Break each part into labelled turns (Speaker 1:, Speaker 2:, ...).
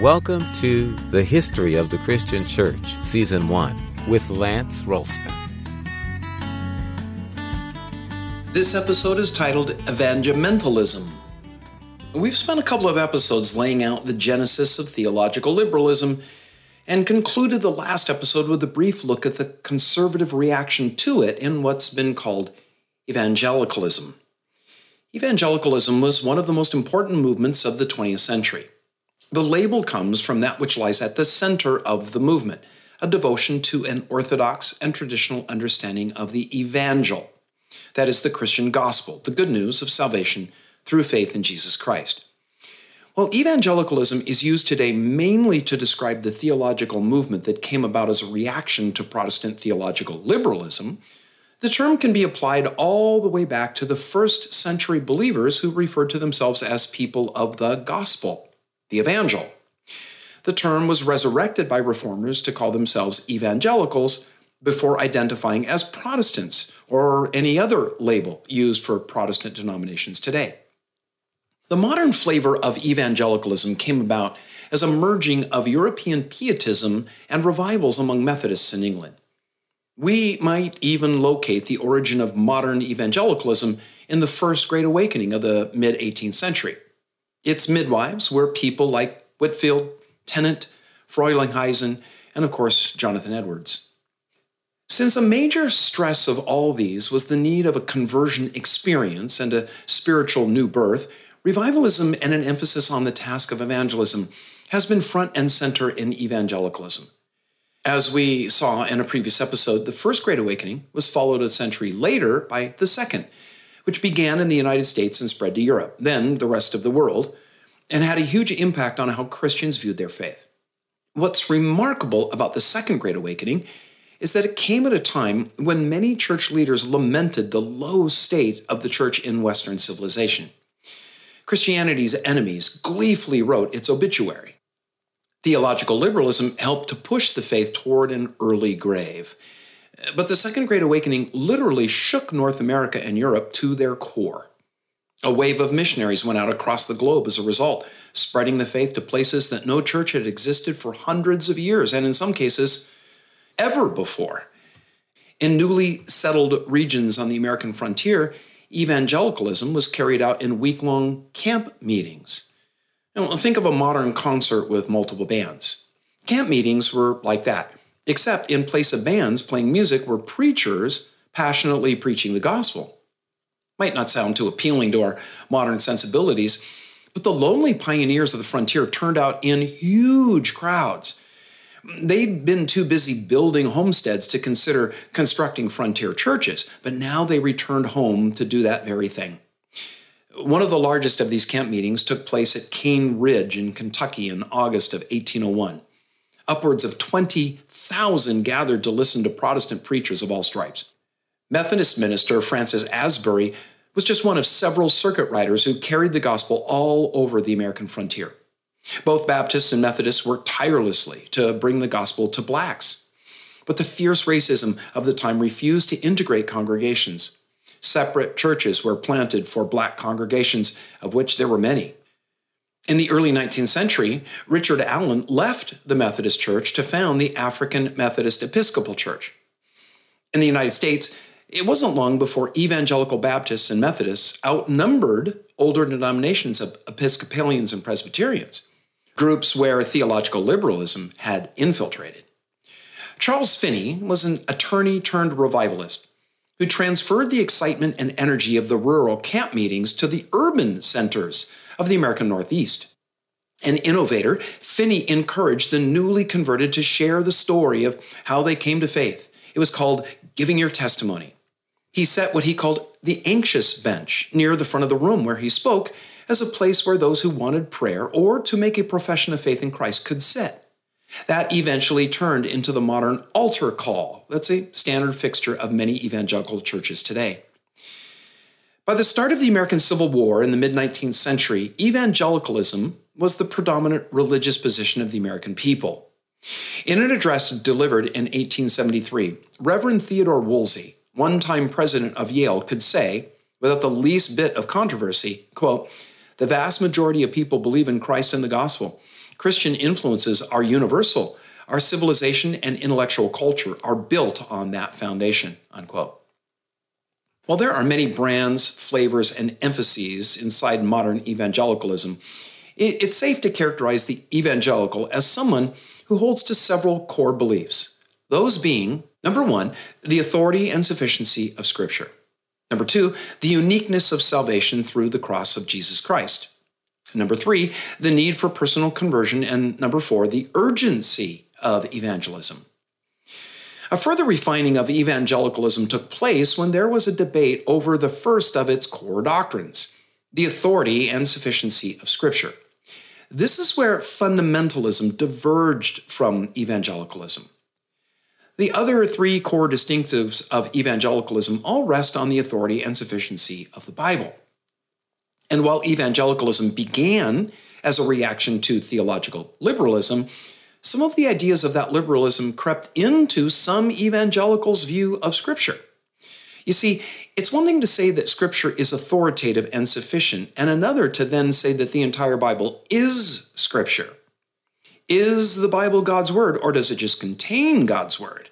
Speaker 1: Welcome to The History of the Christian Church, Season 1, with Lance Ralston.
Speaker 2: This episode is titled Evangementalism. We've spent a couple of episodes laying out the genesis of theological liberalism and concluded the last episode with a brief look at the conservative reaction to it in what's been called evangelicalism. Evangelicalism was one of the most important movements of the 20th century. The label comes from that which lies at the center of the movement a devotion to an orthodox and traditional understanding of the evangel. That is the Christian gospel, the good news of salvation through faith in Jesus Christ. Well, evangelicalism is used today mainly to describe the theological movement that came about as a reaction to Protestant theological liberalism. The term can be applied all the way back to the first century believers who referred to themselves as people of the gospel the evangel. The term was resurrected by reformers to call themselves evangelicals before identifying as Protestants or any other label used for Protestant denominations today. The modern flavor of evangelicalism came about as a merging of European pietism and revivals among Methodists in England. We might even locate the origin of modern evangelicalism in the First Great Awakening of the mid 18th century. Its midwives were people like Whitefield, Tennent, Frelinghuysen, and of course, Jonathan Edwards. Since a major stress of all these was the need of a conversion experience and a spiritual new birth, revivalism and an emphasis on the task of evangelism has been front and center in evangelicalism. As we saw in a previous episode, the First Great Awakening was followed a century later by the Second, which began in the United States and spread to Europe, then the rest of the world, and had a huge impact on how Christians viewed their faith. What's remarkable about the Second Great Awakening is that it came at a time when many church leaders lamented the low state of the church in Western civilization. Christianity's enemies gleefully wrote its obituary. Theological liberalism helped to push the faith toward an early grave. But the Second Great Awakening literally shook North America and Europe to their core. A wave of missionaries went out across the globe as a result, spreading the faith to places that no church had existed for hundreds of years, and in some cases, ever before. In newly settled regions on the American frontier, evangelicalism was carried out in week long camp meetings. Now, think of a modern concert with multiple bands. Camp meetings were like that except in place of bands playing music were preachers passionately preaching the gospel. Might not sound too appealing to our modern sensibilities, but the lonely pioneers of the frontier turned out in huge crowds. They'd been too busy building homesteads to consider constructing frontier churches, but now they returned home to do that very thing. One of the largest of these camp meetings took place at Cane Ridge in Kentucky in August of 1801. Upwards of 20 thousand gathered to listen to Protestant preachers of all stripes. Methodist minister Francis Asbury was just one of several circuit riders who carried the gospel all over the American frontier. Both Baptists and Methodists worked tirelessly to bring the gospel to blacks. But the fierce racism of the time refused to integrate congregations. Separate churches were planted for black congregations, of which there were many. In the early 19th century, Richard Allen left the Methodist Church to found the African Methodist Episcopal Church. In the United States, it wasn't long before evangelical Baptists and Methodists outnumbered older denominations of Episcopalians and Presbyterians, groups where theological liberalism had infiltrated. Charles Finney was an attorney turned revivalist who transferred the excitement and energy of the rural camp meetings to the urban centers of the American Northeast. An innovator, Finney encouraged the newly converted to share the story of how they came to faith. It was called Giving Your Testimony. He set what he called the anxious bench near the front of the room where he spoke as a place where those who wanted prayer or to make a profession of faith in Christ could sit. That eventually turned into the modern altar call. That's a standard fixture of many evangelical churches today. By the start of the American Civil War in the mid 19th century, evangelicalism was the predominant religious position of the American people. In an address delivered in 1873, Reverend Theodore Woolsey, one time president of Yale, could say, without the least bit of controversy, quote, the vast majority of people believe in Christ and the gospel. Christian influences are universal. Our civilization and intellectual culture are built on that foundation. Unquote. While there are many brands, flavors, and emphases inside modern evangelicalism, it's safe to characterize the evangelical as someone who holds to several core beliefs. Those being number one, the authority and sufficiency of Scripture. Number two, the uniqueness of salvation through the cross of Jesus Christ. Number three, the need for personal conversion. And number four, the urgency of evangelism. A further refining of evangelicalism took place when there was a debate over the first of its core doctrines the authority and sufficiency of Scripture. This is where fundamentalism diverged from evangelicalism. The other three core distinctives of evangelicalism all rest on the authority and sufficiency of the Bible. And while evangelicalism began as a reaction to theological liberalism, some of the ideas of that liberalism crept into some evangelicals' view of Scripture. You see, it's one thing to say that Scripture is authoritative and sufficient, and another to then say that the entire Bible is Scripture. Is the Bible God's Word, or does it just contain God's Word?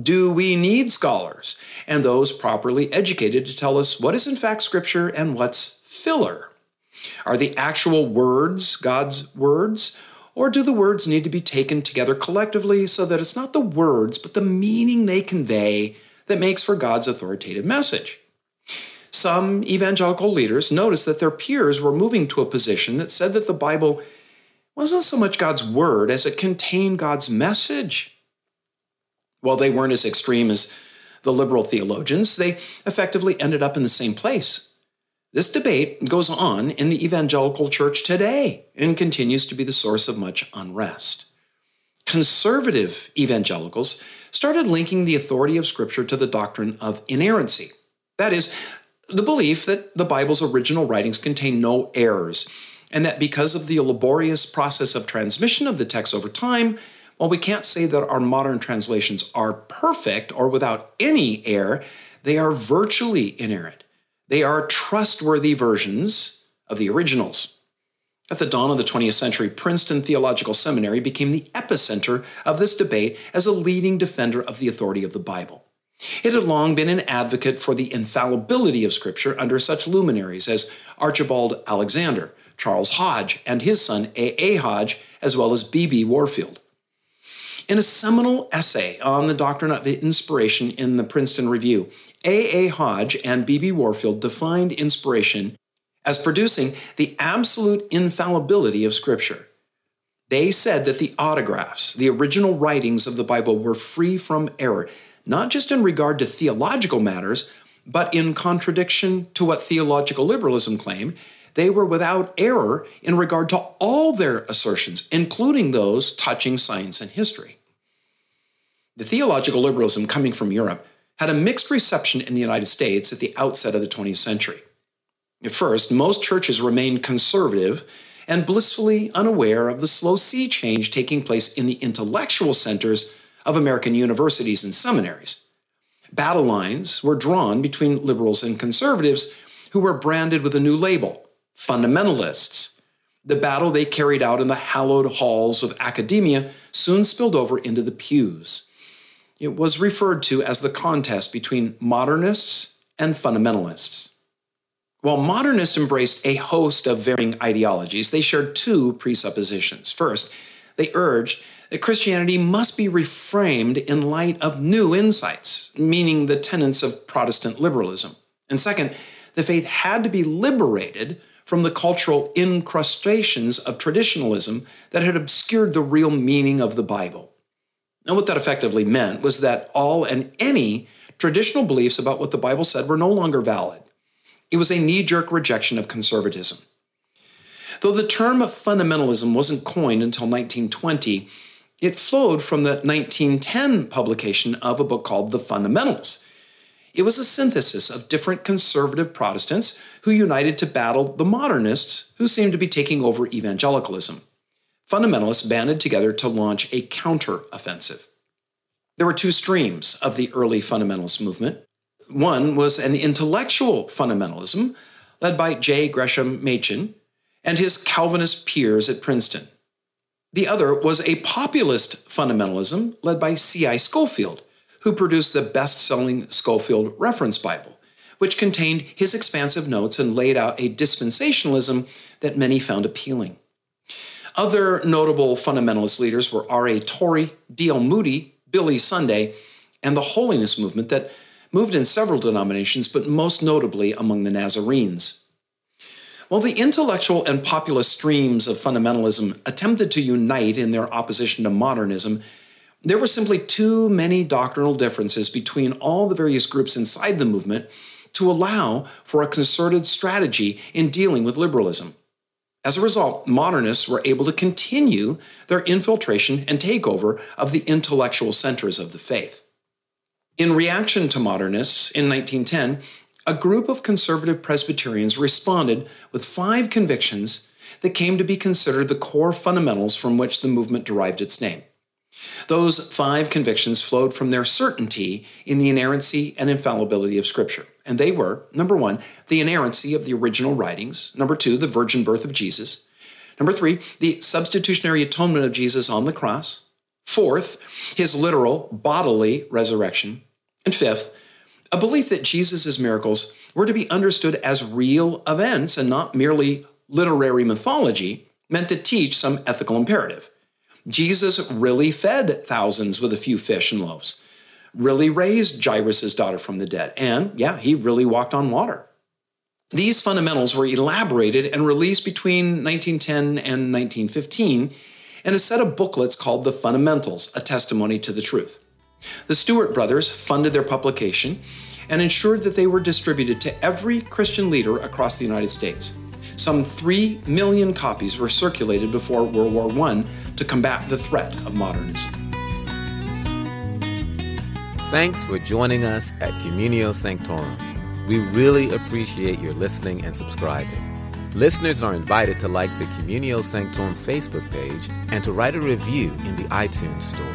Speaker 2: Do we need scholars and those properly educated to tell us what is in fact Scripture and what's filler? Are the actual words God's words, or do the words need to be taken together collectively so that it's not the words, but the meaning they convey that makes for God's authoritative message? Some evangelical leaders noticed that their peers were moving to a position that said that the Bible wasn't so much God's word as it contained God's message. While they weren't as extreme as the liberal theologians, they effectively ended up in the same place this debate goes on in the evangelical church today and continues to be the source of much unrest. Conservative evangelicals started linking the authority of Scripture to the doctrine of inerrancy. That is, the belief that the Bible's original writings contain no errors, and that because of the laborious process of transmission of the text over time, while we can't say that our modern translations are perfect or without any error, they are virtually inerrant. They are trustworthy versions of the originals. At the dawn of the 20th century, Princeton Theological Seminary became the epicenter of this debate as a leading defender of the authority of the Bible. It had long been an advocate for the infallibility of Scripture under such luminaries as Archibald Alexander, Charles Hodge, and his son A. A. Hodge, as well as B. B. Warfield. In a seminal essay on the doctrine of inspiration in the Princeton Review, A. A. Hodge and B. B. Warfield defined inspiration as producing the absolute infallibility of Scripture. They said that the autographs, the original writings of the Bible, were free from error, not just in regard to theological matters, but in contradiction to what theological liberalism claimed. They were without error in regard to all their assertions, including those touching science and history. The theological liberalism coming from Europe had a mixed reception in the United States at the outset of the 20th century. At first, most churches remained conservative and blissfully unaware of the slow sea change taking place in the intellectual centers of American universities and seminaries. Battle lines were drawn between liberals and conservatives who were branded with a new label fundamentalists. The battle they carried out in the hallowed halls of academia soon spilled over into the pews. It was referred to as the contest between modernists and fundamentalists. While modernists embraced a host of varying ideologies, they shared two presuppositions. First, they urged that Christianity must be reframed in light of new insights, meaning the tenets of Protestant liberalism. And second, the faith had to be liberated from the cultural incrustations of traditionalism that had obscured the real meaning of the Bible. And what that effectively meant was that all and any traditional beliefs about what the Bible said were no longer valid. It was a knee jerk rejection of conservatism. Though the term fundamentalism wasn't coined until 1920, it flowed from the 1910 publication of a book called The Fundamentals. It was a synthesis of different conservative Protestants who united to battle the modernists who seemed to be taking over evangelicalism fundamentalists banded together to launch a counter-offensive. There were two streams of the early fundamentalist movement. One was an intellectual fundamentalism led by J. Gresham Machen and his Calvinist peers at Princeton. The other was a populist fundamentalism led by C.I. Scofield, who produced the best selling Scofield Reference Bible, which contained his expansive notes and laid out a dispensationalism that many found appealing. Other notable fundamentalist leaders were R.A. Torrey, D.L. Moody, Billy Sunday, and the Holiness Movement that moved in several denominations, but most notably among the Nazarenes. While the intellectual and populist streams of fundamentalism attempted to unite in their opposition to modernism, there were simply too many doctrinal differences between all the various groups inside the movement to allow for a concerted strategy in dealing with liberalism. As a result, modernists were able to continue their infiltration and takeover of the intellectual centers of the faith. In reaction to modernists in 1910, a group of conservative Presbyterians responded with five convictions that came to be considered the core fundamentals from which the movement derived its name. Those five convictions flowed from their certainty in the inerrancy and infallibility of Scripture. And they were number one, the inerrancy of the original writings, number two, the virgin birth of Jesus, number three, the substitutionary atonement of Jesus on the cross, fourth, his literal bodily resurrection, and fifth, a belief that Jesus' miracles were to be understood as real events and not merely literary mythology meant to teach some ethical imperative. Jesus really fed thousands with a few fish and loaves, really raised Jairus' daughter from the dead, and yeah, he really walked on water. These fundamentals were elaborated and released between 1910 and 1915 in a set of booklets called The Fundamentals, a testimony to the truth. The Stewart brothers funded their publication and ensured that they were distributed to every Christian leader across the United States. Some 3 million copies were circulated before World War I to combat the threat of modernism.
Speaker 1: Thanks for joining us at Communio Sanctorum. We really appreciate your listening and subscribing. Listeners are invited to like the Communio Sanctorum Facebook page and to write a review in the iTunes Store.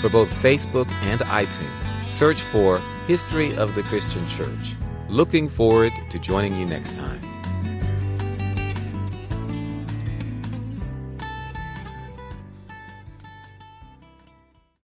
Speaker 1: For both Facebook and iTunes, search for History of the Christian Church. Looking forward to joining you next time.